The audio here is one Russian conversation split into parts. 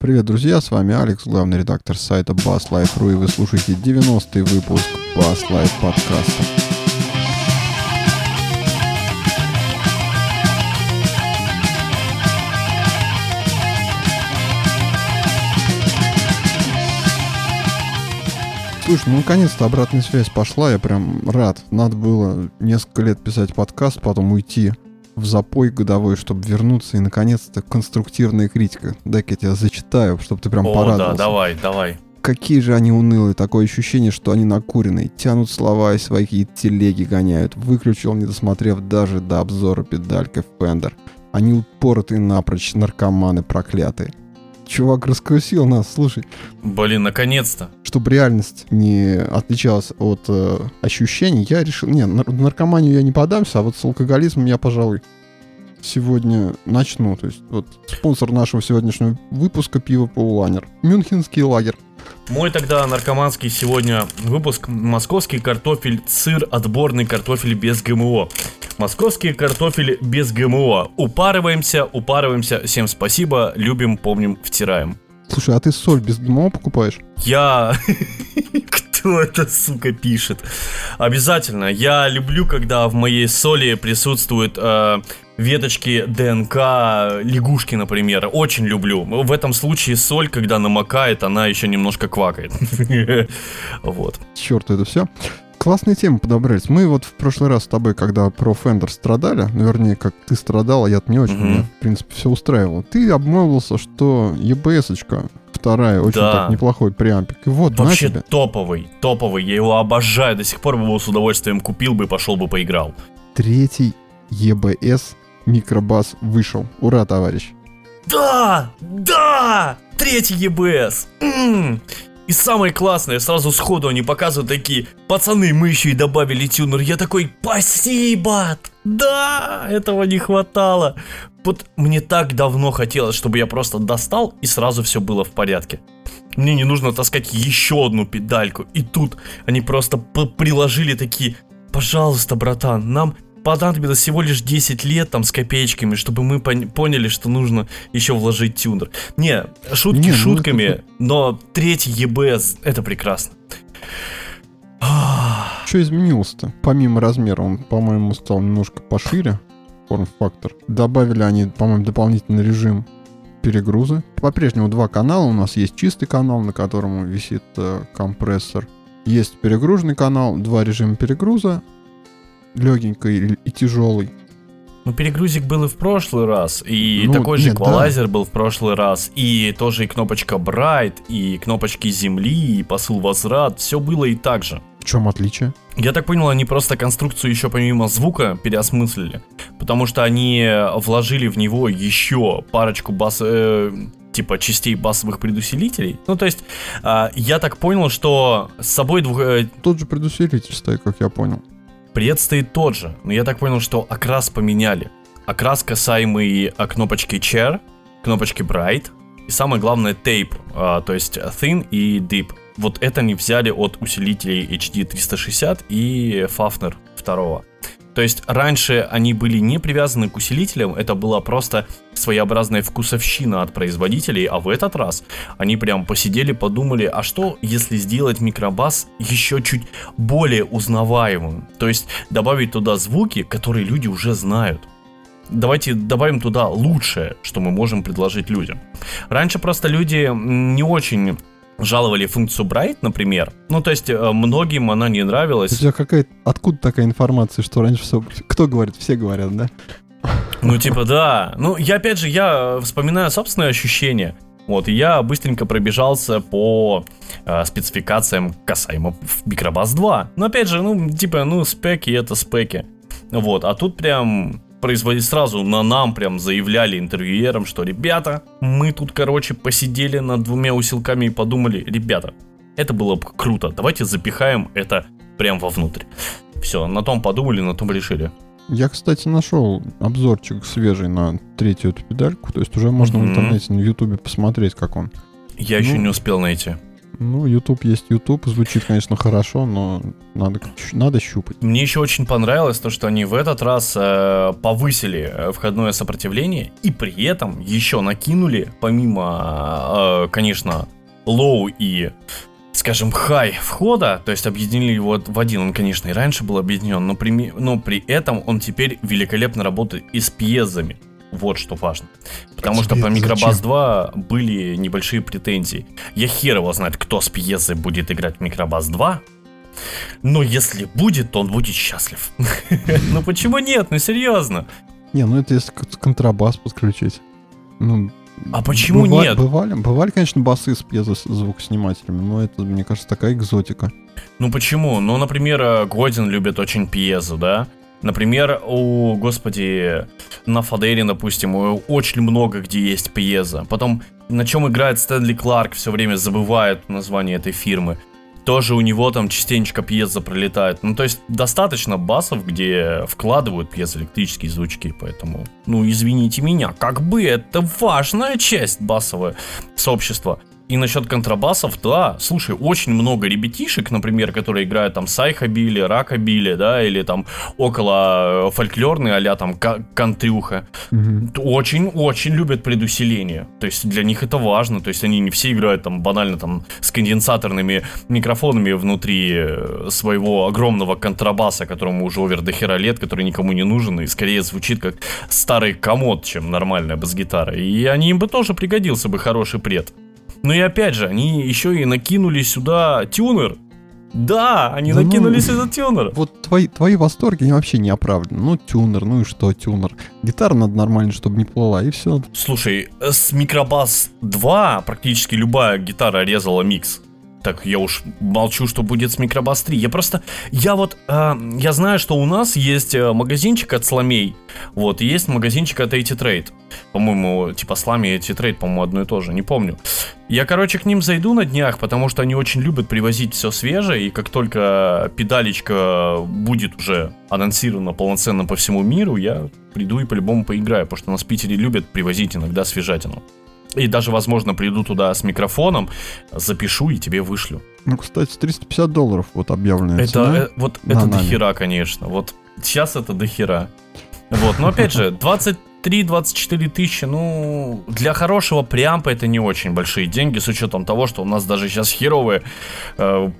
Привет, друзья, с вами Алекс, главный редактор сайта BassLife.ru, и вы слушаете 90-й выпуск Bass Life подкаста. Слушай, ну наконец-то обратная связь пошла, я прям рад. Надо было несколько лет писать подкаст, потом уйти в запой годовой, чтобы вернуться, и наконец-то конструктивная критика. Дай-ка я тебя зачитаю, чтобы ты прям О, порадовался. да, давай, давай. Какие же они унылые, такое ощущение, что они накуренные, тянут слова и свои телеги гоняют. Выключил, не досмотрев даже до обзора педалька Fender. Они упоротые напрочь, наркоманы проклятые. Чувак раскрутил нас, слушай. Блин, наконец-то. Чтобы реальность не отличалась от э, ощущений, я решил... Не, нар- наркоманию я не подамся, а вот с алкоголизмом я, пожалуй, сегодня начну. То есть вот спонсор нашего сегодняшнего выпуска пиво Пауланер. Мюнхенский лагерь. Мой тогда наркоманский сегодня выпуск «Московский картофель, сыр, отборный картофель без ГМО». Московский картофель без ГМО. Упарываемся, упарываемся. Всем спасибо, любим, помним, втираем. Слушай, а ты соль без ГМО покупаешь? Я... Кто это, сука, пишет? Обязательно. Я люблю, когда в моей соли присутствуют э, веточки ДНК лягушки, например. Очень люблю. В этом случае соль, когда намокает, она еще немножко квакает. Вот. Черт, это все. Классные темы подобрались. Мы вот в прошлый раз с тобой, когда про Fender страдали, ну, вернее, как ты страдал, а я-то не очень, Мгм. меня, в принципе, все устраивало. Ты обмолвился, что EBS-очка вторая, очень Да. так неплохой преампик. И вот, Вообще топовый, топовый. Я его обожаю. До сих пор бы его с удовольствием купил бы и пошел бы поиграл. Третий EBS микробас вышел. Ура, товарищ. Да! Да! Третий ЕБС! М. И самое классное, сразу сходу они показывают такие, пацаны, мы еще и добавили тюнер. Я такой, спасибо! Да, этого не хватало. Вот мне так давно хотелось, чтобы я просто достал и сразу все было в порядке. Мне не нужно таскать еще одну педальку. И тут они просто приложили такие, пожалуйста, братан, нам понадобилось всего лишь 10 лет там с копеечками, чтобы мы пон- поняли, что нужно еще вложить тюнер. Не, шутки Не, ну шутками, это- но третий ЕБС, это прекрасно. Что изменилось-то? Помимо размера, он, по-моему, стал немножко пошире, форм-фактор. Добавили они, по-моему, дополнительный режим перегруза. По-прежнему два канала. У нас есть чистый канал, на котором висит э, компрессор. Есть перегруженный канал, два режима перегруза. Легенький и, тяжелый. Ну, перегрузик был и в прошлый раз, и Ну, такой же нет, да. эквалайзер был в прошлый раз, и тоже и кнопочка Bright, и кнопочки земли, и посыл возврат, все было и так же. В чем отличие? Я так понял, они просто конструкцию еще помимо звука переосмыслили, потому что они вложили в него еще парочку бас... э, типа частей басовых предусилителей. Ну, то есть, а, я так понял, что с собой двух... э, Тот же предусилитель стоит, как я понял. Пред стоит тот же, но я так понял, что окрас поменяли. Окрас касаемый кнопочки Chair, кнопочки Bright и самое главное Tape, а, то есть Thin и Deep. Вот это они взяли от усилителей HD 360 и Fafner 2. То есть раньше они были не привязаны к усилителям, это была просто своеобразная вкусовщина от производителей, а в этот раз они прям посидели, подумали, а что если сделать микробас еще чуть более узнаваемым? То есть добавить туда звуки, которые люди уже знают. Давайте добавим туда лучшее, что мы можем предложить людям. Раньше просто люди не очень жаловали функцию Bright, например. Ну, то есть э, многим она не У нравилась. тебя какая Откуда такая информация, что раньше все... Кто говорит? Все говорят, да? Ну, типа, да. Ну, я опять же, я вспоминаю собственные ощущения. Вот, и я быстренько пробежался по э, спецификациям касаемо Microbus 2. Но опять же, ну, типа, ну, спеки это спеки. Вот, а тут прям производить сразу на нам прям заявляли интервьюерам, что ребята, мы тут, короче, посидели над двумя усилками и подумали, ребята, это было бы круто, давайте запихаем это прям вовнутрь. Все, на том подумали, на том решили. Я, кстати, нашел обзорчик свежий на третью эту педальку. То есть уже можно в Мгм. интернете, на ютубе посмотреть, как он. Я еще Ну. не успел найти. Ну, YouTube есть YouTube, звучит, конечно, хорошо, но надо, надо щупать. Мне еще очень понравилось то, что они в этот раз э, повысили э, входное сопротивление и при этом еще накинули, помимо, э, конечно, low и скажем, хай входа, то есть объединили его в один. Он, конечно, и раньше был объединен, но при, но при этом он теперь великолепно работает и с пьезами. Вот что важно. Потому что по Микробас 2 были небольшие претензии. Я хер его знает, кто с пьезой будет играть в Микробас 2. Но если будет, то он будет счастлив. Ну почему нет? Ну серьезно. Не, ну это если контрабас подключить. Ну, а почему бывали, нет? Бывали, бывали, конечно, басы с пьезозвукоснимателями, но это, мне кажется, такая экзотика. Ну почему? Ну, например, Годин любит очень пьезу, да? Например, у, господи, на Фадере, допустим, очень много где есть пьеза. Потом, на чем играет Стэнли Кларк, все время забывает название этой фирмы тоже у него там частенько пьеза пролетает. Ну, то есть достаточно басов, где вкладывают пьезоэлектрические звучки, поэтому, ну, извините меня, как бы это важная часть басового сообщества. И насчет контрабасов, да, слушай, очень много ребятишек, например, которые играют там psychobilly, rockabilly, да, или там около э, фольклорные, а там контрюха, очень-очень угу. любят предусиление. То есть для них это важно, то есть они не все играют там банально там с конденсаторными микрофонами внутри э, своего огромного контрабаса, которому уже over до хера лет, который никому не нужен и скорее звучит как старый комод, чем нормальная бас-гитара. И они им бы тоже пригодился бы хороший пред. Ну и опять же, они еще и накинули сюда тюнер. Да, они да накинули ну, сюда тюнер. Вот твои, твои восторги они вообще не оправданы. Ну, тюнер, ну и что, тюнер. Гитара надо нормально, чтобы не плыла, и все. Слушай, с Микробас 2 практически любая гитара резала микс. Так, я уж молчу, что будет с Микробас 3. Я просто, я вот, э, я знаю, что у нас есть э, магазинчик от Сламей, вот, и есть магазинчик от AT Trade. По-моему, типа Слами и AT Trade, по-моему, одно и то же, не помню. Я, короче, к ним зайду на днях, потому что они очень любят привозить все свежее, и как только педалечка будет уже анонсирована полноценно по всему миру, я приду и по-любому поиграю, потому что нас в Питере любят привозить иногда свежатину. И даже, возможно, приду туда с микрофоном, запишу и тебе вышлю. Ну, кстати, 350 долларов вот объявленная это, цена. Э, вот это нами. дохера, конечно. Вот сейчас это дохера. Вот, но опять же, 23-24 тысячи, ну, для хорошего преампа это не очень большие деньги, с учетом того, что у нас даже сейчас херовые э,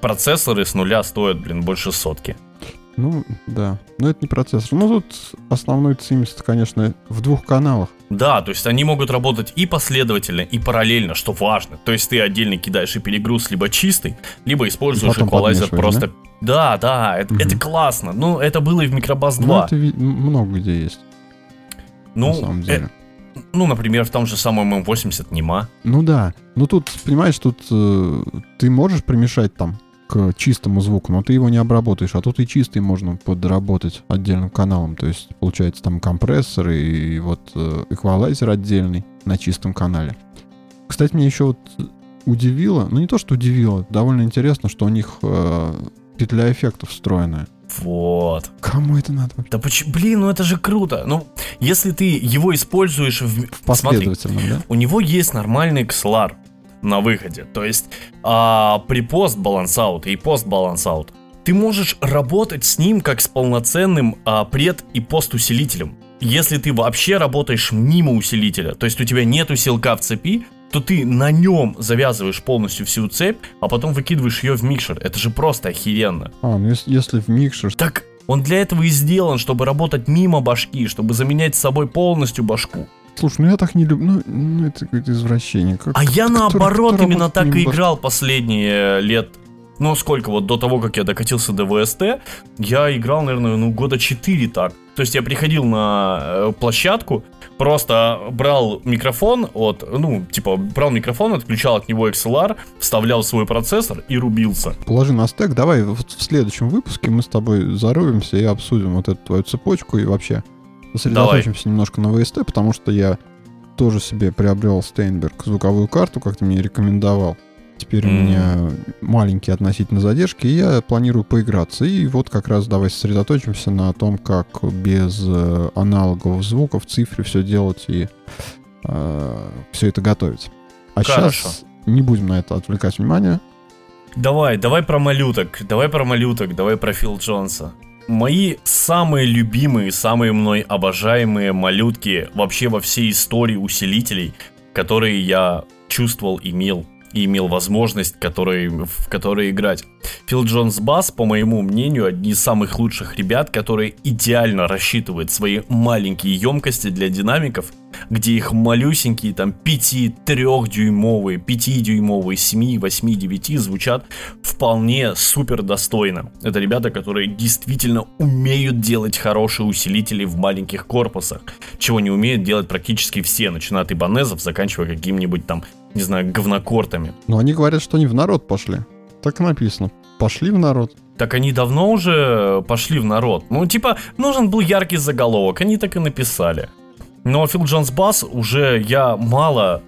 процессоры с нуля стоят, блин, больше сотки. Ну, да. Но это не процессор. Ну, тут основной цимис, конечно, в двух каналах. Да, то есть они могут работать и последовательно, и параллельно, что важно. То есть ты отдельно кидаешь и перегруз либо чистый, либо используешь эквалайзер просто... Да, да, да это, угу. это классно. Ну, это было и в Microbus 2. Ну, это много где есть. Ну, на самом деле. Э, ну, например, в том же самом M80 нема. Ну да. Ну тут, понимаешь, тут э, ты можешь примешать там к чистому звуку, но ты его не обработаешь. А тут и чистый можно подработать отдельным каналом. То есть получается там компрессор и вот э, эквалайзер отдельный на чистом канале. Кстати, мне еще вот удивило, ну не то, что удивило, довольно интересно, что у них э, петля эффектов встроенная. Вот. Кому это надо? Да почему? Блин, ну это же круто. Ну, если ты его используешь в... в последовательном, Смотри, да? У него есть нормальный XLR на выходе. То есть а, при пост баланс аут и пост баланс аут ты можешь работать с ним как с полноценным а, пред и пост усилителем. Если ты вообще работаешь мимо усилителя, то есть у тебя нет усилка в цепи, то ты на нем завязываешь полностью всю цепь, а потом выкидываешь ее в микшер. Это же просто охеренно. А, ну если, если в микшер... Так он для этого и сделан, чтобы работать мимо башки, чтобы заменять с собой полностью башку. Слушай, ну я так не люблю. Ну, ну это какое-то извращение. Как, а я наоборот именно так и играл последние лет. Ну, сколько вот до того, как я докатился до ВСТ, я играл, наверное, ну, года 4 так. То есть я приходил на э, площадку, просто брал микрофон от, ну, типа, брал микрофон, отключал от него XLR, вставлял свой процессор и рубился. Положи на стек, давай в следующем выпуске мы с тобой зарубимся и обсудим вот эту твою цепочку и вообще Сосредоточимся Давай. немножко на VST, потому что я тоже себе приобрел Стейнберг звуковую карту, как ты мне рекомендовал. Теперь mm. у меня маленькие относительно задержки, и я планирую поиграться. И вот как раз давай сосредоточимся на том, как без э, аналоговых звуков в цифре все делать и э, все это готовить. А Хорошо. сейчас не будем на это отвлекать внимание. Давай, давай про малюток, давай про малюток, давай про Фил Джонса. Мои самые любимые, самые мной обожаемые малютки вообще во всей истории усилителей, которые я чувствовал, имел и имел возможность который, в которые играть. Фил Джонс Бас, по моему мнению, одни из самых лучших ребят, которые идеально рассчитывают свои маленькие емкости для динамиков, где их малюсенькие там 5-3-дюймовые, 5-дюймовые, 7, 8, 9 звучат вполне супер достойно. Это ребята, которые действительно умеют делать хорошие усилители в маленьких корпусах, чего не умеют делать практически все, начиная от ибанезов, заканчивая каким-нибудь там не знаю, говнокортами. Но они говорят, что они в народ пошли. Так написано. Пошли в народ. Так они давно уже пошли в народ. Ну, типа, нужен был яркий заголовок, они так и написали. Но Фил Джонс Бас уже я мало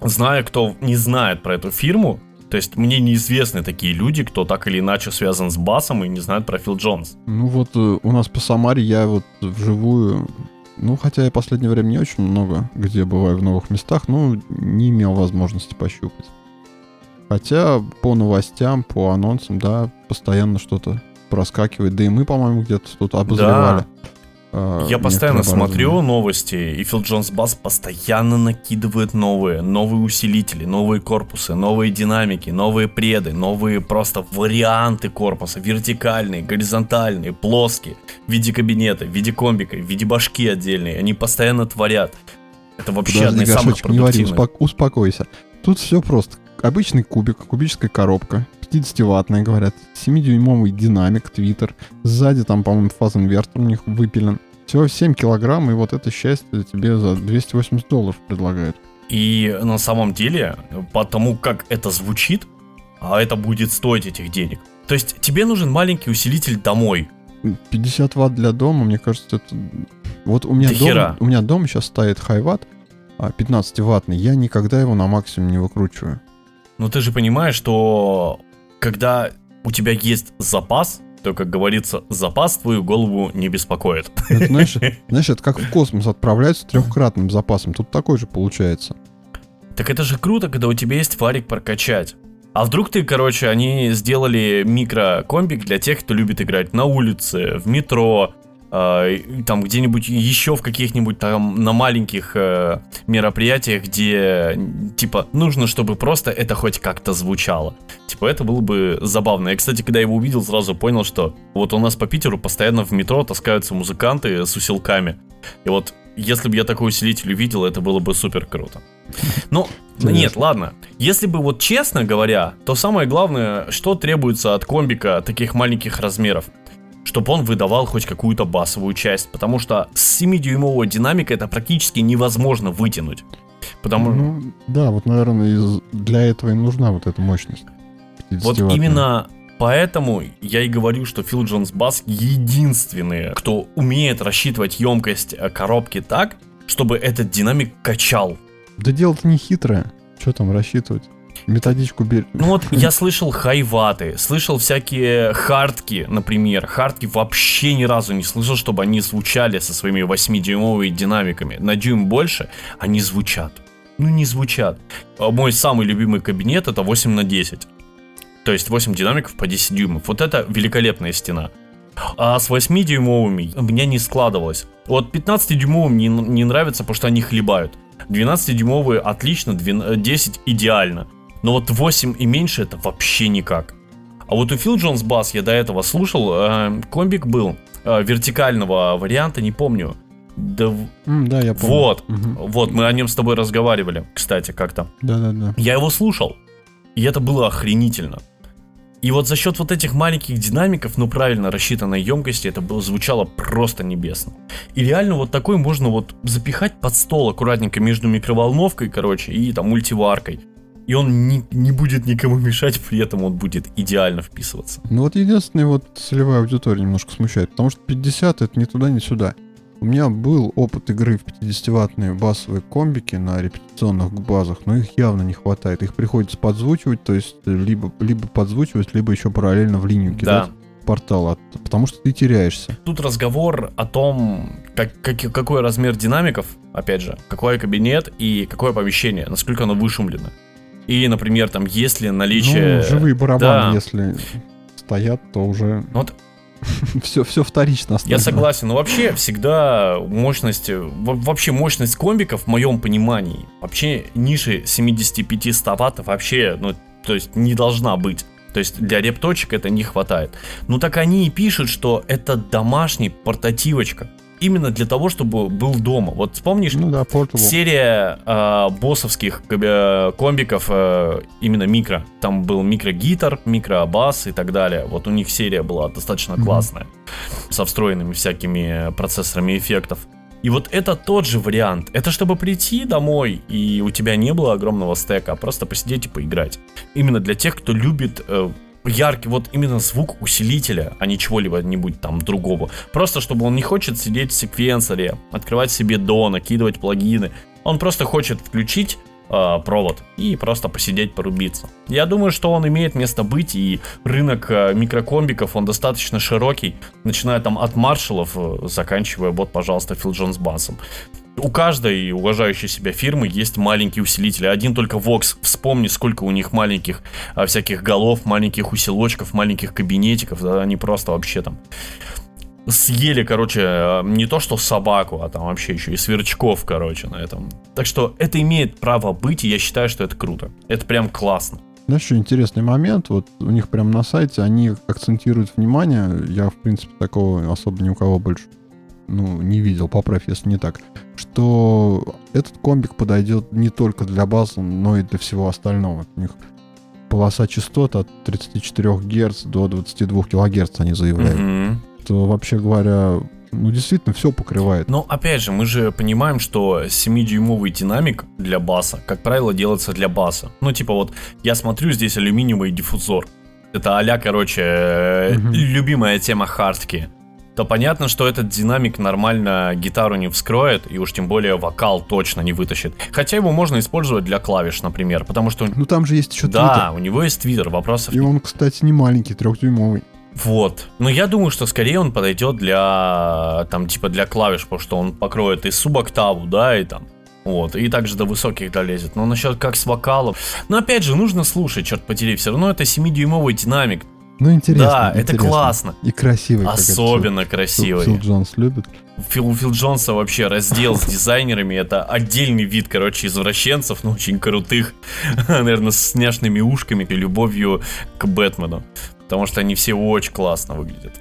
знаю, кто не знает про эту фирму. То есть мне неизвестны такие люди, кто так или иначе связан с басом и не знает про Фил Джонс. Ну вот э, у нас по Самаре я вот вживую ну, хотя я в последнее время не очень много где бываю в новых местах, но не имел возможности пощупать. Хотя по новостям, по анонсам, да, постоянно что-то проскакивает. Да и мы, по-моему, где-то тут обозревали. Да. А, Я постоянно смотрю новости, и Фил Джонс Бас постоянно накидывает новые, новые усилители, новые корпусы, новые динамики, новые преды, новые просто варианты корпуса, вертикальные, горизонтальные, плоские, в виде кабинета, в виде комбика, в виде башки отдельные. Они постоянно творят. Это вообще Подожди, одна из самых продуктивных. Не вари, успок- успокойся. Тут все просто. Обычный кубик, кубическая коробка, 50-ваттная, говорят, 7-дюймовый динамик, твиттер. Сзади там, по-моему, фаз-инвертор у них выпилен. Всего 7 килограмм, и вот это счастье тебе за 280 долларов предлагают. И на самом деле, потому как это звучит, а это будет стоить этих денег. То есть тебе нужен маленький усилитель домой. 50 ватт для дома, мне кажется, это... Вот у меня, дом, у меня дом сейчас стоит хайватт, 15-ваттный, я никогда его на максимум не выкручиваю. Но ты же понимаешь, что когда у тебя есть запас, то, как говорится, запас твою голову не беспокоит. Это, знаешь, знаешь, это как в космос отправляются трехкратным запасом. Тут такой же получается. Так это же круто, когда у тебя есть фарик прокачать. А вдруг ты, короче, они сделали микрокомбик для тех, кто любит играть на улице, в метро, там где-нибудь еще в каких-нибудь там на маленьких э, мероприятиях, где типа нужно, чтобы просто это хоть как-то звучало. Типа это было бы забавно. Я, кстати, когда его увидел, сразу понял, что вот у нас по Питеру постоянно в метро таскаются музыканты с усилками. И вот если бы я такой усилитель увидел, это было бы супер круто. Ну, нет, ладно. Если бы вот честно говоря, то самое главное, что требуется от комбика таких маленьких размеров чтобы он выдавал хоть какую-то басовую часть, потому что с 7-дюймового динамика это практически невозможно вытянуть. Потому... Ну, да, вот, наверное, для этого и нужна вот эта мощность. Вот именно поэтому я и говорю, что Фил Джонс Бас единственный, кто умеет рассчитывать емкость э, коробки так, чтобы этот динамик качал. Да дело-то не хитрое. Что там рассчитывать? Методичку бери. Ну вот я слышал хайваты, слышал всякие хардки, например. Хардки вообще ни разу не слышал, чтобы они звучали со своими 8-дюймовыми динамиками. На дюйм больше они звучат. Ну не звучат. А мой самый любимый кабинет это 8 на 10. То есть 8 динамиков по 10 дюймов. Вот это великолепная стена. А с 8-дюймовыми у меня не складывалось. Вот 15-дюймовым не, не нравится, потому что они хлебают. 12-дюймовые отлично, 10 идеально. Но вот 8 и меньше это вообще никак. А вот у Фил Джонс Бас я до этого слушал, э, комбик был э, вертикального варианта, не помню. Да, mm, да я помню. Вот, угу. вот, мы о нем с тобой разговаривали, кстати, как-то. Да-да-да. Я его слушал, и это было охренительно. И вот за счет вот этих маленьких динамиков, ну правильно рассчитанной емкости, это было, звучало просто небесно. И реально вот такой можно вот запихать под стол аккуратненько между микроволновкой, короче, и там мультиваркой и он не, не будет никому мешать, при этом он будет идеально вписываться. Ну вот единственная вот целевая аудитория немножко смущает, потому что 50 это не туда, не сюда. У меня был опыт игры в 50-ваттные басовые комбики на репетиционных базах, но их явно не хватает. Их приходится подзвучивать, то есть либо, либо подзвучивать, либо еще параллельно в линию кидать. Да портал, потому что ты теряешься. Тут разговор о том, как, как, какой размер динамиков, опять же, какой кабинет и какое помещение, насколько оно вышумлено. И, например, там, если наличие... Ну, живые барабаны, да. если стоят, то уже... Ну вот все, все вторично. Остальное. Я согласен. Но вообще всегда мощность, вообще мощность комбиков в моем понимании, вообще ниже 75-100 ватт вообще, ну, то есть не должна быть. То есть для репточек это не хватает. Ну так они и пишут, что это домашний портативочка именно для того, чтобы был дома. Вот вспомнишь, ну, да, серия э, боссовских э, комбиков э, именно микро. Там был микро-гитар, микро-бас и так далее. Вот у них серия была достаточно mm-hmm. классная. Со встроенными всякими процессорами эффектов. И вот это тот же вариант. Это чтобы прийти домой, и у тебя не было огромного стека, а просто посидеть и поиграть. Именно для тех, кто любит э, яркий, вот именно звук усилителя, а не чего-либо-нибудь там другого. Просто чтобы он не хочет сидеть в секвенсоре, открывать себе до, накидывать плагины. Он просто хочет включить э, провод и просто посидеть, порубиться. Я думаю, что он имеет место быть, и рынок э, микрокомбиков, он достаточно широкий, начиная там от маршалов, э, заканчивая, вот, пожалуйста, Фил Джонс басом. У каждой уважающей себя фирмы есть маленькие усилители. Один только Vox. Вспомни, сколько у них маленьких а, всяких голов, маленьких усилочков, маленьких кабинетиков. Да, они просто вообще там съели, короче, не то что собаку, а там вообще еще и сверчков, короче, на этом. Так что это имеет право быть, и я считаю, что это круто. Это прям классно. Знаешь, еще интересный момент, вот у них прям на сайте они акцентируют внимание, я, в принципе, такого особо ни у кого больше ну, не видел, поправь, если не так, что этот комбик подойдет не только для базы, но и для всего остального. У них полоса частот от 34 Гц до 22 кГц они заявляют. Mm-hmm. То, вообще говоря, ну, действительно, все покрывает. Но, опять же, мы же понимаем, что 7-дюймовый динамик для баса, как правило, делается для баса. Ну, типа вот, я смотрю, здесь алюминиевый диффузор. Это а короче, mm-hmm. любимая тема хардки то понятно, что этот динамик нормально гитару не вскроет, и уж тем более вокал точно не вытащит. Хотя его можно использовать для клавиш, например, потому что... Ну там же есть еще Да, твиттер. у него есть твиттер, вопросов И он, кстати, не маленький, трехдюймовый. Вот. Но я думаю, что скорее он подойдет для, там, типа для клавиш, потому что он покроет и субоктаву, да, и там, вот, и также до высоких долезет. Но насчет как с вокалом. Но опять же, нужно слушать, черт подери, все равно это 7-дюймовый динамик. Ну, интересно. Да, интересно. это классно. И красивый. Особенно Фил, красивый. Фил Джонс любит. Фил, Фил Джонса вообще раздел с дизайнерами. Это отдельный вид, короче, извращенцев, но очень крутых. Наверное, с няшными ушками и любовью к Бэтмену. Потому что они все очень классно выглядят.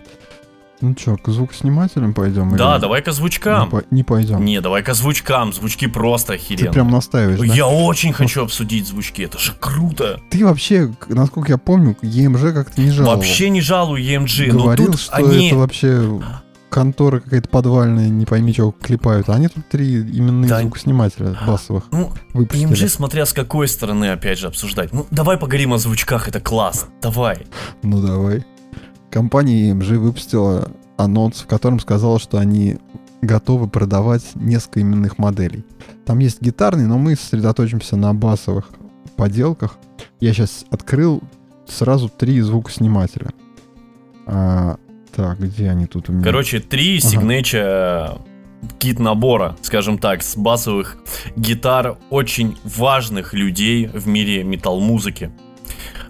Ну что, к звукоснимателям пойдем? Да, или... давай к звучкам. Не, по... не пойдем. Не, давай к звучкам. Звучки просто охеренные. Ты прям настаиваешь, да? Я очень хочу обсудить звучки, это же круто. Ты вообще, насколько я помню, EMG как-то не жаловал. Вообще не жалую EMG. Говорил, но тут что они... это вообще контора какая-то подвальная, не пойми, чего клепают. А они тут три именные да. звукоснимателя басовых ну, выпустили. EMG, смотря с какой стороны, опять же, обсуждать. Ну, давай поговорим о звучках, это класс. Давай. Ну, давай. Компания EMG выпустила анонс, в котором сказала, что они готовы продавать несколько именных моделей. Там есть гитарные, но мы сосредоточимся на басовых поделках. Я сейчас открыл сразу три звукоснимателя. А, так, где они тут у меня? Короче, три ага. signature кит набора, скажем так, с басовых гитар очень важных людей в мире метал-музыки.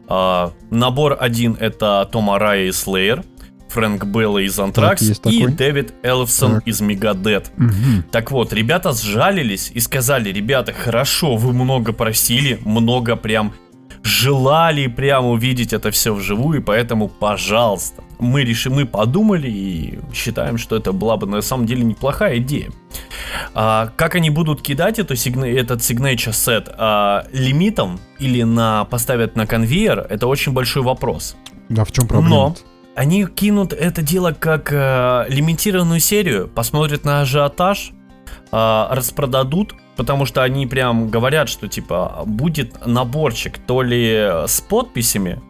А, набор один это Тома Рая и Slayer. Фрэнк Белла из Антракс и Дэвид Элфсон так. из Мегадет. Угу. Так вот, ребята сжалились и сказали, ребята, хорошо, вы много просили, много прям желали прям увидеть это все вживую, поэтому, пожалуйста, мы решим, мы подумали и считаем, что это была бы на самом деле неплохая идея. А, как они будут кидать эту, этот signature set а, лимитом или на, поставят на конвейер, это очень большой вопрос. Да, в чем проблема? Но они кинут это дело как э, лимитированную серию, посмотрят на ажиотаж, э, распродадут, потому что они прям говорят, что типа будет наборчик то ли с подписями,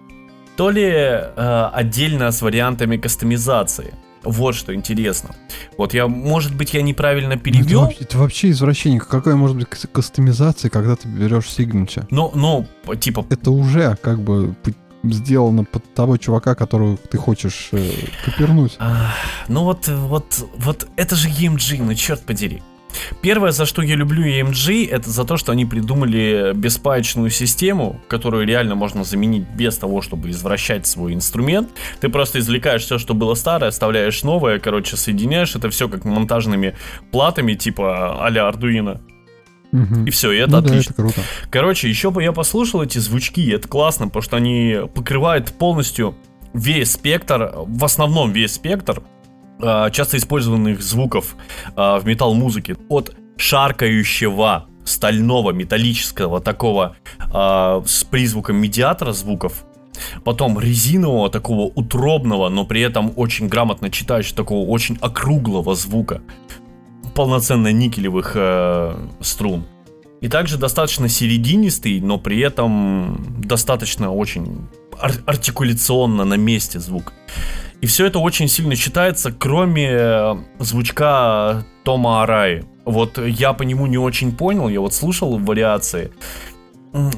то ли э, отдельно с вариантами кастомизации. Вот что интересно. Вот я, может быть, я неправильно перевел. Ну, это, это вообще извращение. Какая может быть кастомизация, когда ты берешь Signature? Ну, ну, типа... Это уже как бы сделано под того чувака, которого ты хочешь э, копернуть. А, ну вот, вот, вот это же EMG, ну черт подери. Первое, за что я люблю EMG, это за то, что они придумали беспаечную систему, которую реально можно заменить без того, чтобы извращать свой инструмент. Ты просто извлекаешь все, что было старое, оставляешь новое, короче, соединяешь это все как монтажными платами, типа а-ля Arduino. И все, и это ну, отлично. Да, это круто. Короче, еще бы я послушал эти звучки, это классно, потому что они покрывают полностью весь спектр, в основном весь спектр часто использованных звуков а, в метал-музыке. От шаркающего стального металлического такого а, с призвуком медиатора звуков, потом резинового такого утробного, но при этом очень грамотно читающего такого очень округлого звука, полноценно никелевых э, струн. И также достаточно серединистый, но при этом достаточно очень ар- артикуляционно на месте звук. И все это очень сильно читается, кроме э, звучка Тома Араи. Вот я по нему не очень понял, я вот слушал вариации.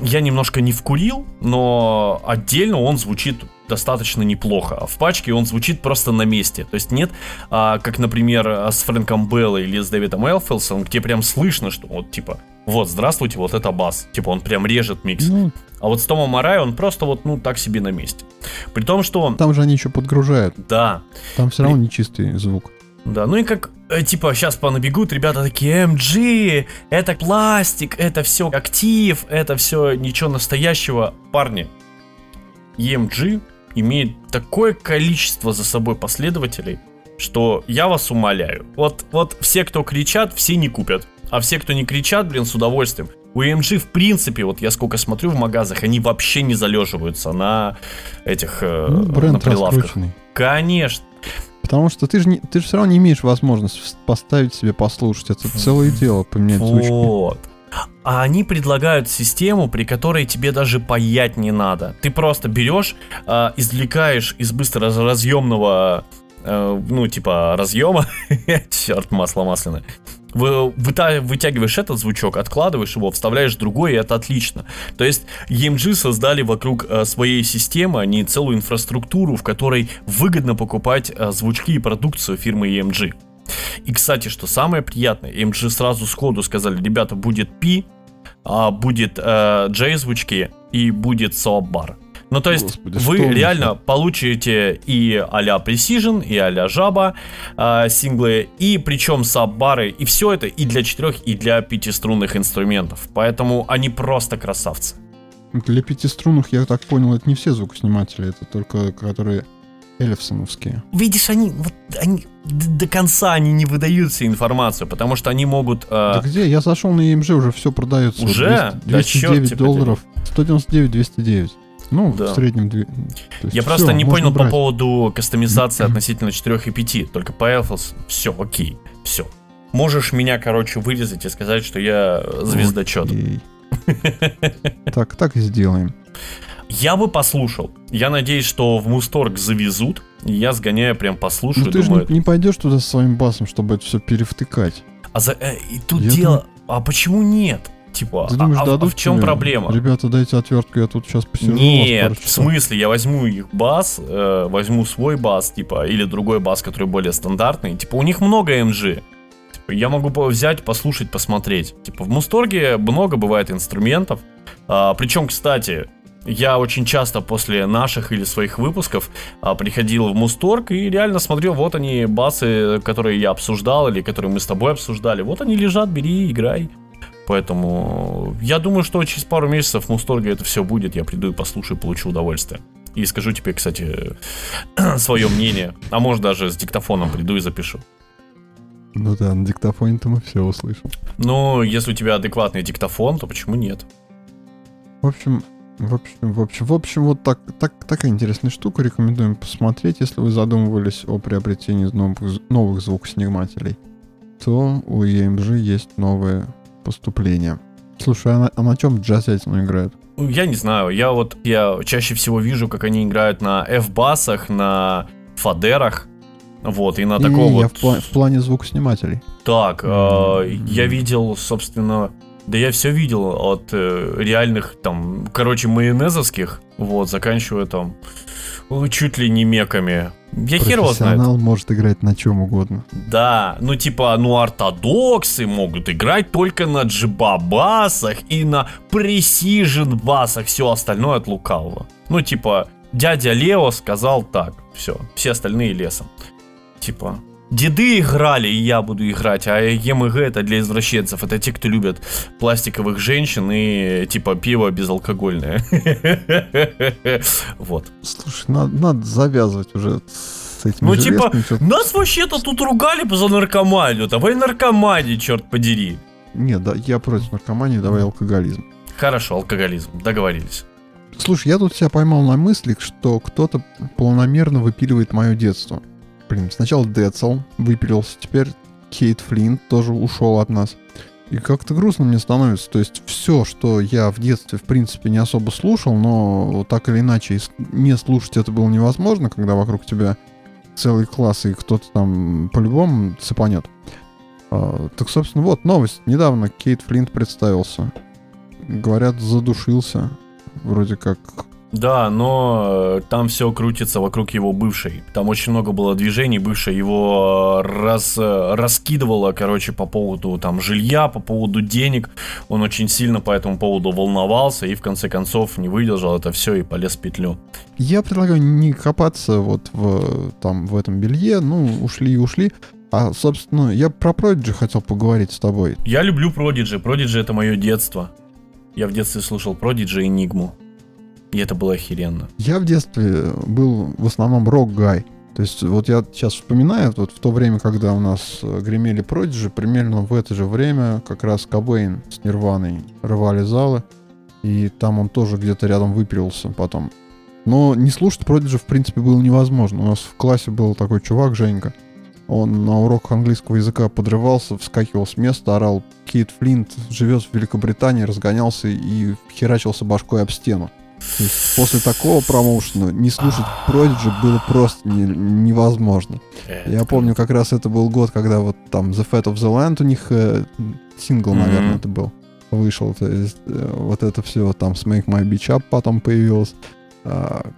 Я немножко не вкурил, но отдельно он звучит достаточно неплохо. А в пачке он звучит просто на месте. То есть нет, а, как, например, с Фрэнком Беллой или с Дэвидом Элфилсом, где прям слышно, что вот типа вот, здравствуйте, вот это бас. Типа он прям режет микс. Ну, а вот с Томом Марай он просто вот, ну, так себе на месте. При том, что... Там же они еще подгружают. Да. Там все равно При... не чистый звук. Да, ну и как, э, типа, сейчас понабегут ребята такие, MG, это пластик, это все актив, это все ничего настоящего. Парни, EMG имеет такое количество за собой последователей, что я вас умоляю. Вот, вот все, кто кричат, все не купят. А все, кто не кричат, блин, с удовольствием. У AMG, в принципе, вот я сколько смотрю в магазах, они вообще не залеживаются на этих э, ну, бренд на прилавках. Конечно. Потому что ты же, не, ты же все равно не имеешь возможности поставить себе послушать. Это целое дело поменять вот. звучки. Вот. А они предлагают систему, при которой тебе даже паять не надо. Ты просто берешь, э, извлекаешь из быстро разъемного, э, ну, типа, разъема, черт, масло масляное, вы, вытягиваешь этот звучок, откладываешь его, вставляешь другой, и это отлично. То есть EMG создали вокруг э, своей системы, они целую инфраструктуру, в которой выгодно покупать э, звучки и продукцию фирмы EMG. И, кстати, что самое приятное, EMG сразу сходу сказали, ребята, будет P, а будет э, J звучки и будет Soap Bar. Ну, то есть, Господи, вы реально это? получите и а-ля Precision, и а-ля Жаба э, синглы, и причем саббары, и все это и для четырех, и для пятиструнных инструментов. Поэтому они просто красавцы. Для пятиструнных, я так понял, это не все звукосниматели, это только которые эльфсоновские. Видишь, они, вот, они до конца они не выдают всю информацию, потому что они могут... Э... Да где? Я зашел на EMG, уже все продается. Уже? 200, 209 да долларов. 199, 209. Ну, да. в среднем... Я все, просто не понял брать. по поводу кастомизации относительно 4 и 5. Только по Elfos все, окей, все. Можешь меня, короче, вырезать и сказать, что я звездочет. Так, так и сделаем. Я бы послушал. Я надеюсь, что в Мусторг завезут. Я сгоняю, прям послушаю. Ну ты думаю, же не, не пойдешь туда со своим басом, чтобы это все перевтыкать. А за, э, и тут я дело. Думаю... А почему нет? Типа, Ты думаешь, а, а в чем тебе? проблема? Ребята, дайте отвертку, я тут сейчас посижу. Нет, в смысле, я возьму их бас, э, возьму свой бас, типа, или другой бас, который более стандартный. Типа, у них много MG. Типа, я могу взять, послушать, посмотреть. Типа, в Мусторге много бывает инструментов. А, причем, кстати, я очень часто после наших или своих выпусков а, приходил в Мусторг и реально смотрел, вот они басы, которые я обсуждал или которые мы с тобой обсуждали. Вот они лежат, бери, играй. Поэтому я думаю, что через пару месяцев в Мусторге это все будет. Я приду и послушаю, получу удовольствие. И скажу тебе, кстати, свое мнение. А может даже с диктофоном приду и запишу. Ну да, на диктофоне-то мы все услышим. Ну, если у тебя адекватный диктофон, то почему нет? В общем, в общем, в общем, в общем, вот так, так, такая интересная штука. Рекомендуем посмотреть, если вы задумывались о приобретении новых, новых звукоснимателей, то у EMG есть новые поступления. Слушай, а на, а на чем джазятину играют? Я не знаю, я вот я чаще всего вижу, как они играют на F-басах, на фадерах, вот, и на таком вот... Я в, пла- в плане звукоснимателей. Так, э, я видел, собственно, да я все видел от э, реальных, там, короче, майонезовских, вот, заканчивая там чуть ли не меками. Я хер его знает. Профессионал может играть на чем угодно. Да, ну типа, ну ортодоксы могут играть только на джиба-басах и на пресижен басах, все остальное от лукавого. Ну типа, дядя Лео сказал так, все, все остальные лесом. Типа, деды играли, и я буду играть, а ЕМГ это для извращенцев, это те, кто любят пластиковых женщин и типа пиво безалкогольное. Вот. Слушай, надо, завязывать уже с этим Ну типа, нас вообще-то тут ругали за наркоманию, давай наркомании, черт подери. Нет, да, я против наркомании, давай алкоголизм. Хорошо, алкоголизм, договорились. Слушай, я тут себя поймал на мысли, что кто-то планомерно выпиливает мое детство. Блин, сначала Децл выпилился, теперь Кейт Флинт тоже ушел от нас. И как-то грустно мне становится. То есть все, что я в детстве, в принципе, не особо слушал, но так или иначе не слушать это было невозможно, когда вокруг тебя целый класс и кто-то там по-любому цепанет. А, так, собственно, вот новость. Недавно Кейт Флинт представился. Говорят, задушился. Вроде как да, но э, там все крутится вокруг его бывшей. Там очень много было движений, бывшая его э, раз, э, раскидывала, короче, по поводу там жилья, по поводу денег. Он очень сильно по этому поводу волновался и в конце концов не выдержал это все и полез в петлю. Я предлагаю не копаться вот в, там, в этом белье, ну, ушли и ушли. А, собственно, я про Продиджи хотел поговорить с тобой. Я люблю Продиджи. Продиджи это мое детство. Я в детстве слушал Продиджи и Нигму. И это было охеренно. Я в детстве был в основном рок-гай. То есть вот я сейчас вспоминаю, вот в то время, когда у нас э, гремели Продиджи, примерно в это же время как раз Кобейн с Нирваной рвали залы, и там он тоже где-то рядом выпилился потом. Но не слушать Продиджи, в принципе, было невозможно. У нас в классе был такой чувак, Женька. Он на уроках английского языка подрывался, вскакивал с места, орал «Кейт Флинт живет в Великобритании», разгонялся и херачился башкой об стену после такого промоушена не слушать Prodigy было просто не, невозможно. Я помню, как раз это был год, когда вот там The Fat of the Land у них э, сингл, mm-hmm. наверное, это был, вышел. То есть э, вот это все там Make My Beach Up потом появилось. А,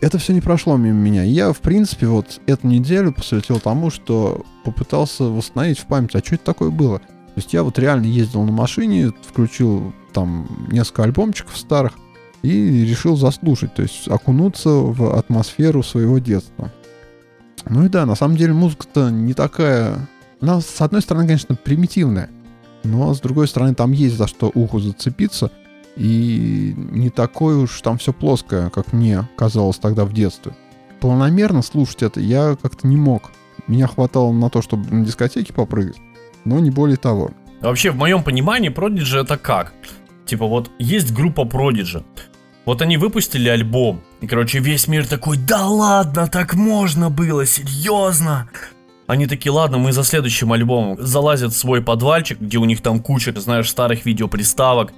это все не прошло мимо меня. Я, в принципе, вот эту неделю посвятил тому, что попытался восстановить в память, а что это такое было. То есть я вот реально ездил на машине, включил там несколько альбомчиков старых, и решил заслушать, то есть окунуться в атмосферу своего детства. Ну и да, на самом деле музыка-то не такая... Она, с одной стороны, конечно, примитивная, но с другой стороны, там есть за что уху зацепиться, и не такое уж там все плоское, как мне казалось тогда в детстве. Планомерно слушать это я как-то не мог. Меня хватало на то, чтобы на дискотеке попрыгать, но не более того. Вообще, в моем понимании, Prodigy это как? Типа вот есть группа Prodigy, вот они выпустили альбом, и, короче, весь мир такой, да ладно, так можно было, серьезно. Они такие, ладно, мы за следующим альбомом залазят в свой подвальчик, где у них там куча, знаешь, старых видеоприставок,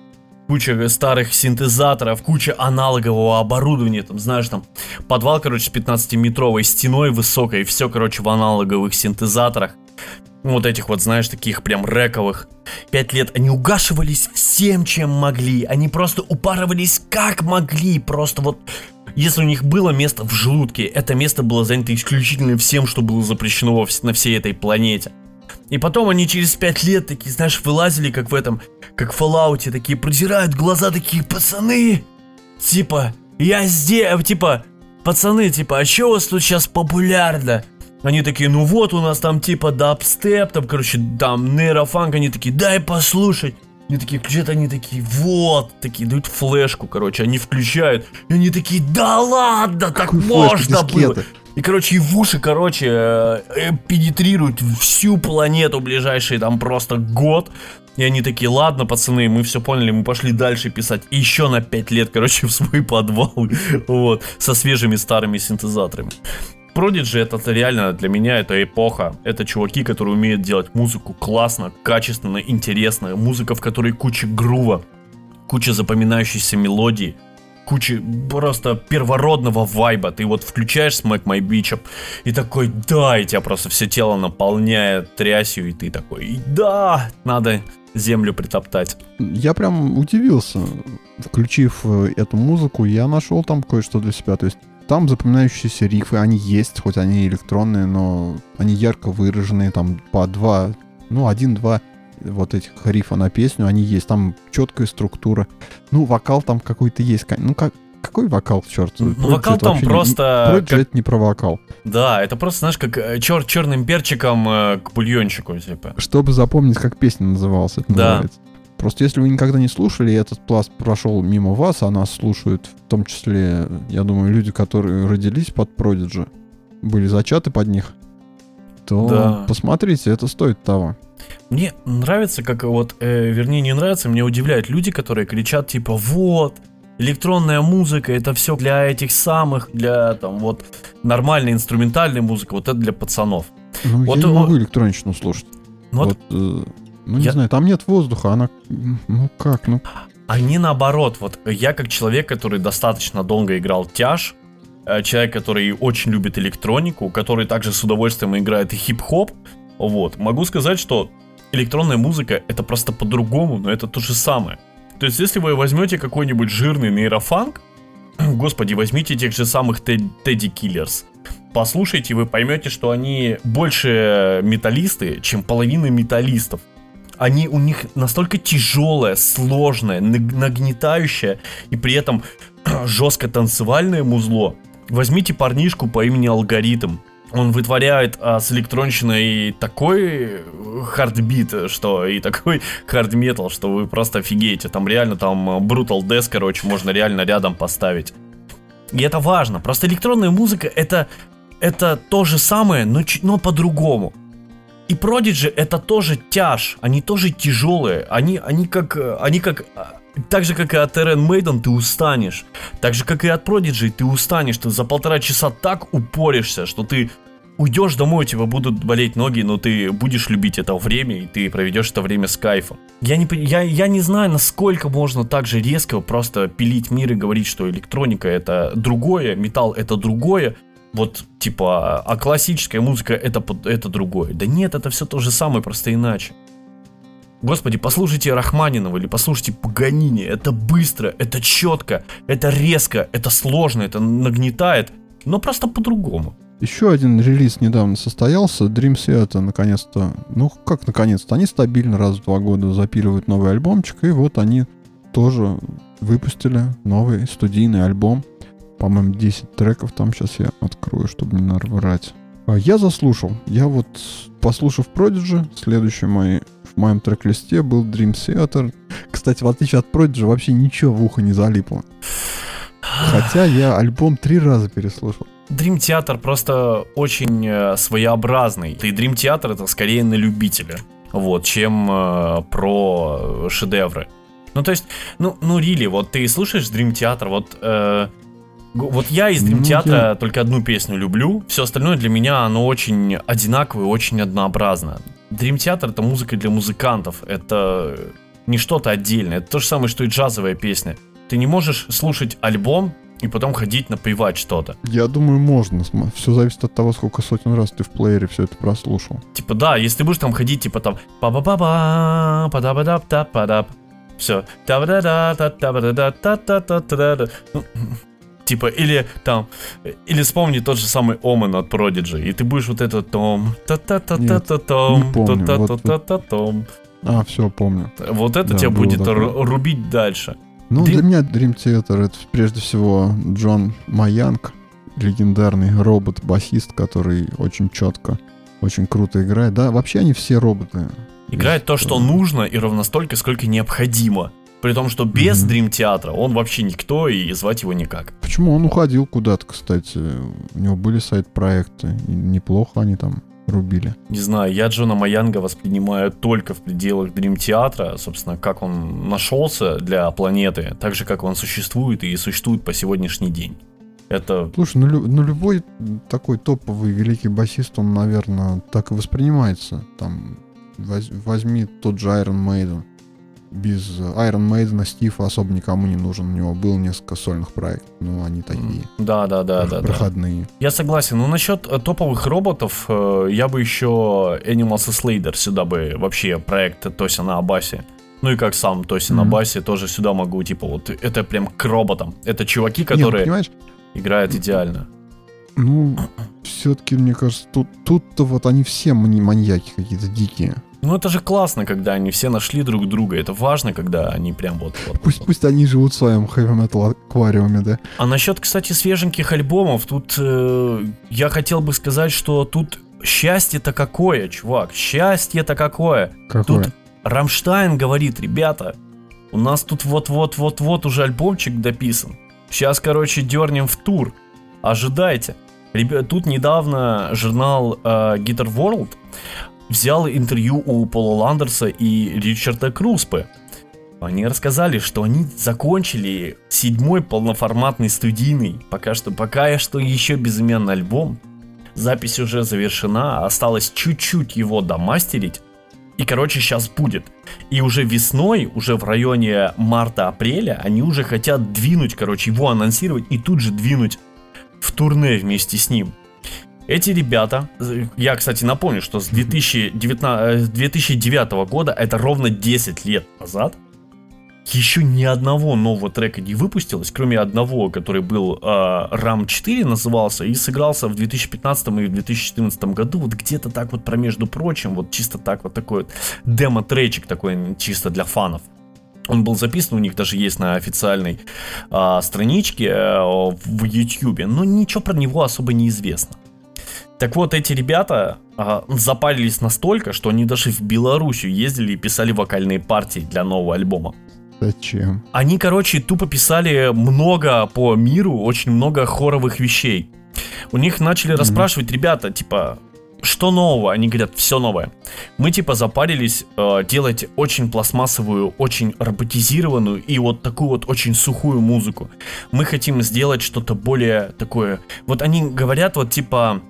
куча старых синтезаторов, куча аналогового оборудования, там, знаешь, там, подвал, короче, с 15-метровой стеной высокой, все, короче, в аналоговых синтезаторах вот этих вот, знаешь, таких прям рэковых. Пять лет они угашивались всем, чем могли. Они просто упарывались как могли. Просто вот, если у них было место в желудке, это место было занято исключительно всем, что было запрещено на всей этой планете. И потом они через пять лет такие, знаешь, вылазили, как в этом, как в Fallout, такие продирают глаза, такие, пацаны, типа, я здесь, типа, пацаны, типа, а что у вас тут сейчас популярно? Они такие, ну вот у нас там типа дабстеп, там, короче, там нейрофанк, они такие, дай послушать. Они такие включают, они такие, вот, такие дают флешку, короче, они включают. И они такие, да ладно, так Какую можно было. И, короче, и в уши, короче, э, э, пенетрируют всю планету ближайший там просто год. И они такие, ладно, пацаны, мы все поняли, мы пошли дальше писать еще на 5 лет, короче, в свой подвал, вот, со свежими старыми синтезаторами. Prodigy это реально для меня это эпоха. Это чуваки, которые умеют делать музыку классно, качественно, интересно. Музыка, в которой куча грува, куча запоминающейся мелодии, куча просто первородного вайба. Ты вот включаешь Smack My Beach Up и такой, да, и тебя просто все тело наполняет трясью, и ты такой, да, надо землю притоптать. Я прям удивился. Включив э, эту музыку, я нашел там кое-что для себя. То есть там запоминающиеся рифы, они есть, хоть они электронные, но они ярко выраженные, там по два, ну, один-два вот этих рифа на песню, они есть, там четкая структура. Ну, вокал там какой-то есть, ну, как, какой вокал, черт? Ну, вокал там просто... Не, как... это не про вокал. Да, это просто, знаешь, как э, чер черным перчиком э, к бульончику, типа. Чтобы запомнить, как песня называлась, это да. называется. Просто если вы никогда не слушали, и этот пласт прошел мимо вас, а нас слушают, в том числе, я думаю, люди, которые родились под Prodigy, были зачаты под них, то да. посмотрите, это стоит того. Мне нравится, как вот, э, вернее, не нравится, мне удивляют люди, которые кричат типа вот, электронная музыка это все для этих самых, для там вот нормальной инструментальной музыки, вот это для пацанов. Ну, вот, я не могу электроничную слушать. Вот, вот э, ну, не я... знаю, там нет воздуха, она... Ну, как, ну... Они наоборот, вот я как человек, который достаточно долго играл тяж, э, человек, который очень любит электронику, который также с удовольствием играет и хип-хоп, вот, могу сказать, что электронная музыка это просто по-другому, но это то же самое. То есть, если вы возьмете какой-нибудь жирный нейрофанк, господи, возьмите тех же самых Тедди Киллерс, послушайте, вы поймете, что они больше металлисты, чем половина металлистов они у них настолько тяжелое, сложное, нагнетающее и при этом жестко танцевальное музло. Возьмите парнишку по имени Алгоритм. Он вытворяет а, с электронщиной такой hard beat, что и такой hard metal, что вы просто офигеете. Там реально там Brutal Death, короче, можно реально рядом поставить. И это важно. Просто электронная музыка это, это то же самое, но, но по-другому. И Prodigy это тоже тяж, они тоже тяжелые, они, они как, они как, так же как и от Iron Maiden ты устанешь, так же как и от Prodigy ты устанешь, ты за полтора часа так упоришься, что ты уйдешь домой, у тебя будут болеть ноги, но ты будешь любить это время, и ты проведешь это время с кайфом. Я не, я, я не знаю, насколько можно так же резко просто пилить мир и говорить, что электроника это другое, металл это другое, вот, типа, а классическая музыка это, это другое. Да нет, это все то же самое, просто иначе. Господи, послушайте Рахманинова или послушайте Паганини. Это быстро, это четко, это резко, это сложно, это нагнетает, но просто по-другому. Еще один релиз недавно состоялся. Dream Theater наконец-то, ну как наконец-то, они стабильно раз в два года запиливают новый альбомчик, и вот они тоже выпустили новый студийный альбом по-моему, 10 треков там сейчас я открою, чтобы не нарвать. А я заслушал. Я вот, послушав Prodigy, следующий мой, в моем трек-листе был Dream Theater. Кстати, в отличие от Prodigy, вообще ничего в ухо не залипло. Хотя я альбом три раза переслушал. Dream Theater просто очень э, своеобразный. И Dream Theater это скорее на любителя, вот, чем э, про шедевры. Ну, то есть, ну, ну, Рили, вот ты слушаешь Dream Theater, вот э, вот я из Dream Theater ну, я... только одну песню люблю, все остальное для меня оно очень одинаковое, очень однообразно. Dream Theater это музыка для музыкантов, это не что-то отдельное, это то же самое, что и джазовая песня. Ты не можешь слушать альбом и потом ходить напевать что-то. Я думаю, можно. Все зависит от того, сколько сотен раз ты в плеере все это прослушал. Типа, да, если ты будешь там ходить, типа там па ба ба ба па да ба да та па да все. та да да та та да да та та та та да Типа, или там, или вспомни тот же самый Омен от Prodigy, и ты будешь вот это том, та-та-та-та-та-том, та-та-та-та-та-том. А, все, помню. Вот это да, тебя будет такое. рубить дальше. Ну, Dream... для меня Dream Theater это прежде всего Джон Маянг, легендарный робот-басист, который очень четко, очень круто играет. Да, вообще они все роботы. Играет то, что нужно, и ровно столько, сколько необходимо. При том, что без mm-hmm. Dream театра он вообще никто и звать его никак. Почему он уходил куда-то, кстати? У него были сайт-проекты. Неплохо они там рубили. Не знаю, я Джона Маянга воспринимаю только в пределах Dream театра, собственно, как он нашелся для планеты, так же, как он существует и существует по сегодняшний день. Это... Слушай, ну, ну любой такой топовый великий басист, он, наверное, так и воспринимается. Там возьми тот же Iron Maiden без Iron Maiden Стива особо никому не нужен. У него было несколько сольных проектов, но они такие. Да, да, да, да. Проходные. Да. Я согласен. Ну, насчет э, топовых роботов, э, я бы еще Animals Slader сюда бы вообще проект Тоси на Абасе. Ну и как сам Тоси mm-hmm. на басе тоже сюда могу, типа, вот это прям к роботам. Это чуваки, которые... Нет, понимаешь, играет идеально. Ну, все-таки, мне кажется, тут, тут-то вот они все маньяки какие-то дикие. Ну это же классно, когда они все нашли друг друга. Это важно, когда они прям вот... вот пусть, вот. пусть они живут в своем хэви-метал аквариуме, да. А насчет, кстати, свеженьких альбомов, тут э, я хотел бы сказать, что тут счастье-то какое, чувак, счастье-то какое. Какое? Тут Рамштайн говорит, ребята, у нас тут вот-вот-вот-вот уже альбомчик дописан. Сейчас, короче, дернем в тур. Ожидайте. Ребят, тут недавно журнал э, Guitar World взял интервью у Пола Ландерса и Ричарда Круспы. Они рассказали, что они закончили седьмой полноформатный студийный, пока что, пока что еще безымянный альбом. Запись уже завершена, осталось чуть-чуть его домастерить. И, короче, сейчас будет. И уже весной, уже в районе марта-апреля, они уже хотят двинуть, короче, его анонсировать и тут же двинуть в турне вместе с ним. Эти ребята, я, кстати, напомню, что с 2019, 2009 э, года, это ровно 10 лет назад, еще ни одного нового трека не выпустилось, кроме одного, который был э, RAM 4 назывался и сыгрался в 2015 и в 2014 году, вот где-то так вот про между прочим, вот чисто так вот такой вот демо-тречик такой чисто для фанов. Он был записан, у них даже есть на официальной э, страничке э, в YouTube, но ничего про него особо не известно. Так вот, эти ребята а, запалились настолько, что они даже в Белоруссию ездили и писали вокальные партии для нового альбома. Зачем? Они, короче, тупо писали много по миру, очень много хоровых вещей. У них начали mm-hmm. расспрашивать ребята, типа, что нового? Они говорят, все новое. Мы типа запарились э, делать очень пластмассовую, очень роботизированную и вот такую вот очень сухую музыку. Мы хотим сделать что-то более такое. Вот они говорят вот типа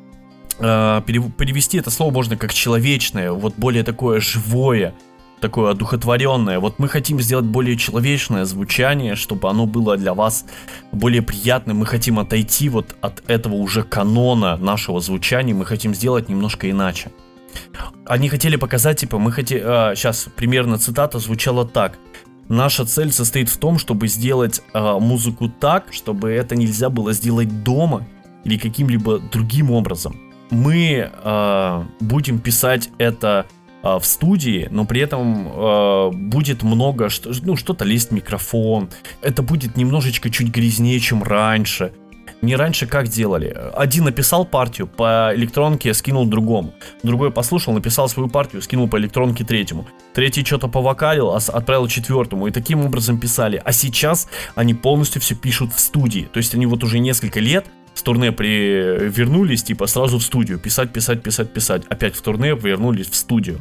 перевести это слово можно как человечное, вот более такое живое, такое одухотворенное. Вот мы хотим сделать более человечное звучание, чтобы оно было для вас более приятным. Мы хотим отойти вот от этого уже канона нашего звучания, мы хотим сделать немножко иначе. Они хотели показать, типа, мы хотим... Э, сейчас примерно цитата звучала так. Наша цель состоит в том, чтобы сделать э, музыку так, чтобы это нельзя было сделать дома или каким-либо другим образом мы э, будем писать это э, в студии, но при этом э, будет много, что, ну, что-то лезть микрофон. Это будет немножечко чуть грязнее, чем раньше. Не раньше как делали? Один написал партию по электронке, скинул другому. Другой послушал, написал свою партию, скинул по электронке третьему. Третий что-то повокалил, отправил четвертому. И таким образом писали. А сейчас они полностью все пишут в студии. То есть они вот уже несколько лет с турне при... вернулись, типа, сразу в студию. Писать, писать, писать, писать. Опять в турне вернулись в студию.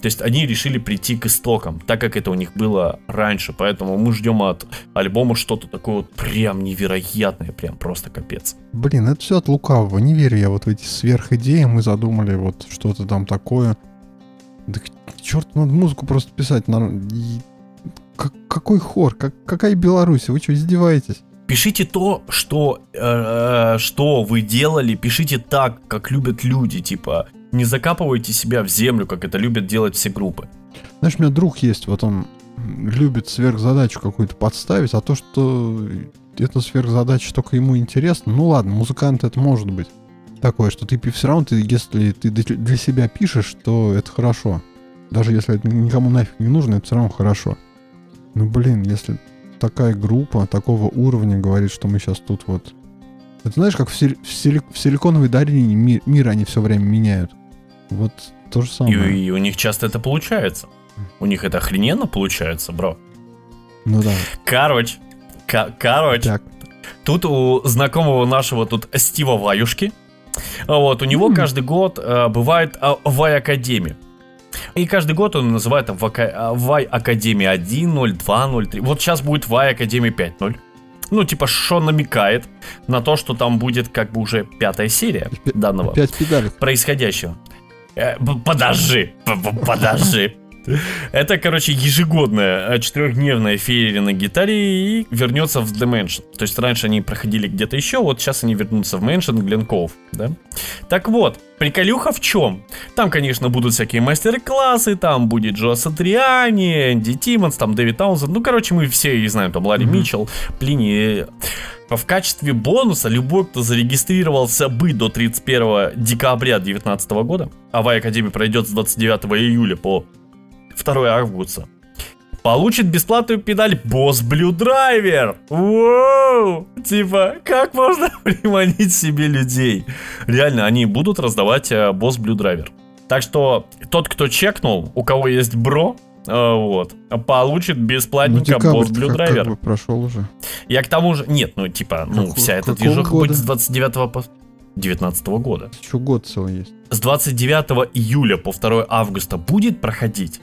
То есть они решили прийти к истокам, так как это у них было раньше. Поэтому мы ждем от альбома что-то такое вот прям невероятное, прям просто капец. Блин, это все от лукавого. Не верю я вот в эти сверхидеи. Мы задумали вот что-то там такое. Да черт, надо музыку просто писать. Как, какой хор? Как, какая Беларусь? Вы что, издеваетесь? Пишите то, что, э, что вы делали, пишите так, как любят люди, типа, не закапывайте себя в землю, как это любят делать все группы. Знаешь, у меня друг есть, вот он любит сверхзадачу какую-то подставить, а то, что эта сверхзадача только ему интересно, ну ладно, музыкант это может быть. Такое, что ты все равно, ты, если ты для себя пишешь, то это хорошо. Даже если это никому нафиг не нужно, это все равно хорошо. Ну блин, если такая группа такого уровня говорит, что мы сейчас тут вот... Это знаешь, как в, сили... в, сили... в силиконовой долине ми... мир они все время меняют. Вот то же самое. И, и у них часто это получается. У них это охрененно получается, бро. Ну да. Короче, к- короче, так. тут у знакомого нашего тут Стива Ваюшки, вот, у него mm. каждый год э, бывает э, Вай Академия. И каждый год он называет там Вай Академия 1.0, 2.0, 3. Вот сейчас будет Вай Академия 5.0. Ну, типа, что намекает на то, что там будет как бы уже пятая серия данного происходящего. Э, подожди, подожди. Это, короче, ежегодная э, четырехдневная феерия на гитаре и вернется в The Mansion. То есть раньше они проходили где-то еще, вот сейчас они вернутся в Mansion Гленков, да? Так вот, приколюха в чем? Там, конечно, будут всякие мастер-классы, там будет Джо Сатриани, Энди Тиммонс, там Дэвид Таунсенд. Ну, короче, мы все и знаем, там Ларри mm-hmm. Митчелл, Плини. в качестве бонуса любой, кто зарегистрировался бы до 31 декабря 2019 года, а в Академии пройдет с 29 июля по 2 августа, получит бесплатную педаль Boss Blue Driver. Воу! Типа, как можно приманить себе людей? Реально, они будут раздавать э, Boss Blue Driver. Так что тот, кто чекнул, у кого есть бро, э, вот, получит бесплатненько ну, Boss Blue Driver. Как бы прошел уже. Я к тому же... Нет, ну, типа, ну, вся эта движуха года? будет с 29 по... 19 года. Еще год целый есть. С 29 июля по 2 августа будет проходить,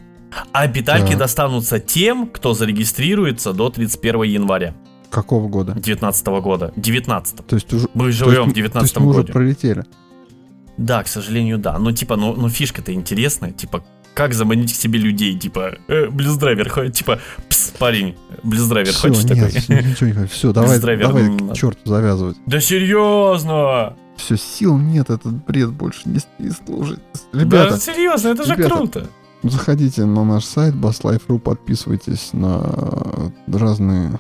а педальки Так. достанутся тем, кто зарегистрируется до 31 января Какого года? 2019 года. 19 То есть уже... Мы есть живем в То есть 19 мы уже году. пролетели. Да, к сожалению, да. Но типа, ну, ну фишка-то интересная. Типа, как заманить к себе людей? Типа, э, близдрайвер, типа, пс, парень, близдрайвер, Все, хочешь нет, такой? ничего не хочу. Все, давай, давай к черту завязывать. Да серьезно! Все, сил нет, этот бред больше не, не служит. Да Ребята, серьезно, это же ребята. круто. Заходите на наш сайт basslife.ru, подписывайтесь на разные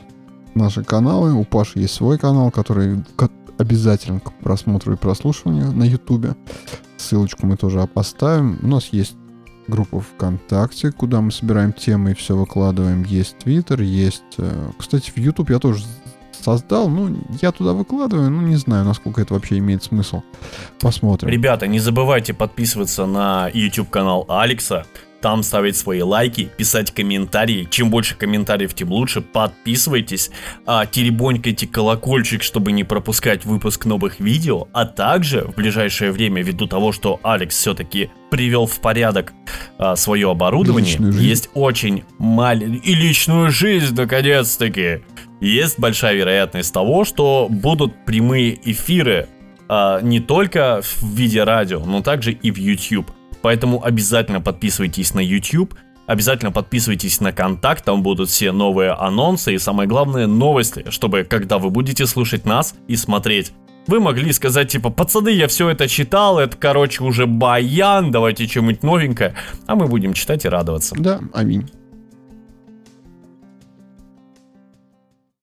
наши каналы. У Паши есть свой канал, который ко- обязателен к просмотру и прослушиванию на Ютубе. Ссылочку мы тоже поставим. У нас есть группа ВКонтакте, куда мы собираем темы и все выкладываем. Есть Твиттер, есть... э, Кстати, в Ютуб я тоже создал. Ну, я туда выкладываю, ну, не знаю, насколько это вообще имеет смысл. Посмотрим. Ребята, не забывайте подписываться на YouTube канал Алекса. Там ставить свои лайки, писать комментарии. Чем больше комментариев, тем лучше. Подписывайтесь, а, теребонькайте колокольчик, чтобы не пропускать выпуск новых видео. А также в ближайшее время, ввиду того, что Алекс все-таки привел в порядок а, свое оборудование, есть очень маленькая... И личную жизнь, наконец-таки. Есть большая вероятность того, что будут прямые эфиры а, не только в виде радио, но также и в YouTube. Поэтому обязательно подписывайтесь на YouTube, обязательно подписывайтесь на контакт, там будут все новые анонсы и самое главное новости, чтобы когда вы будете слушать нас и смотреть, вы могли сказать типа, пацаны, я все это читал, это короче уже баян, давайте что-нибудь новенькое, а мы будем читать и радоваться. Да, аминь.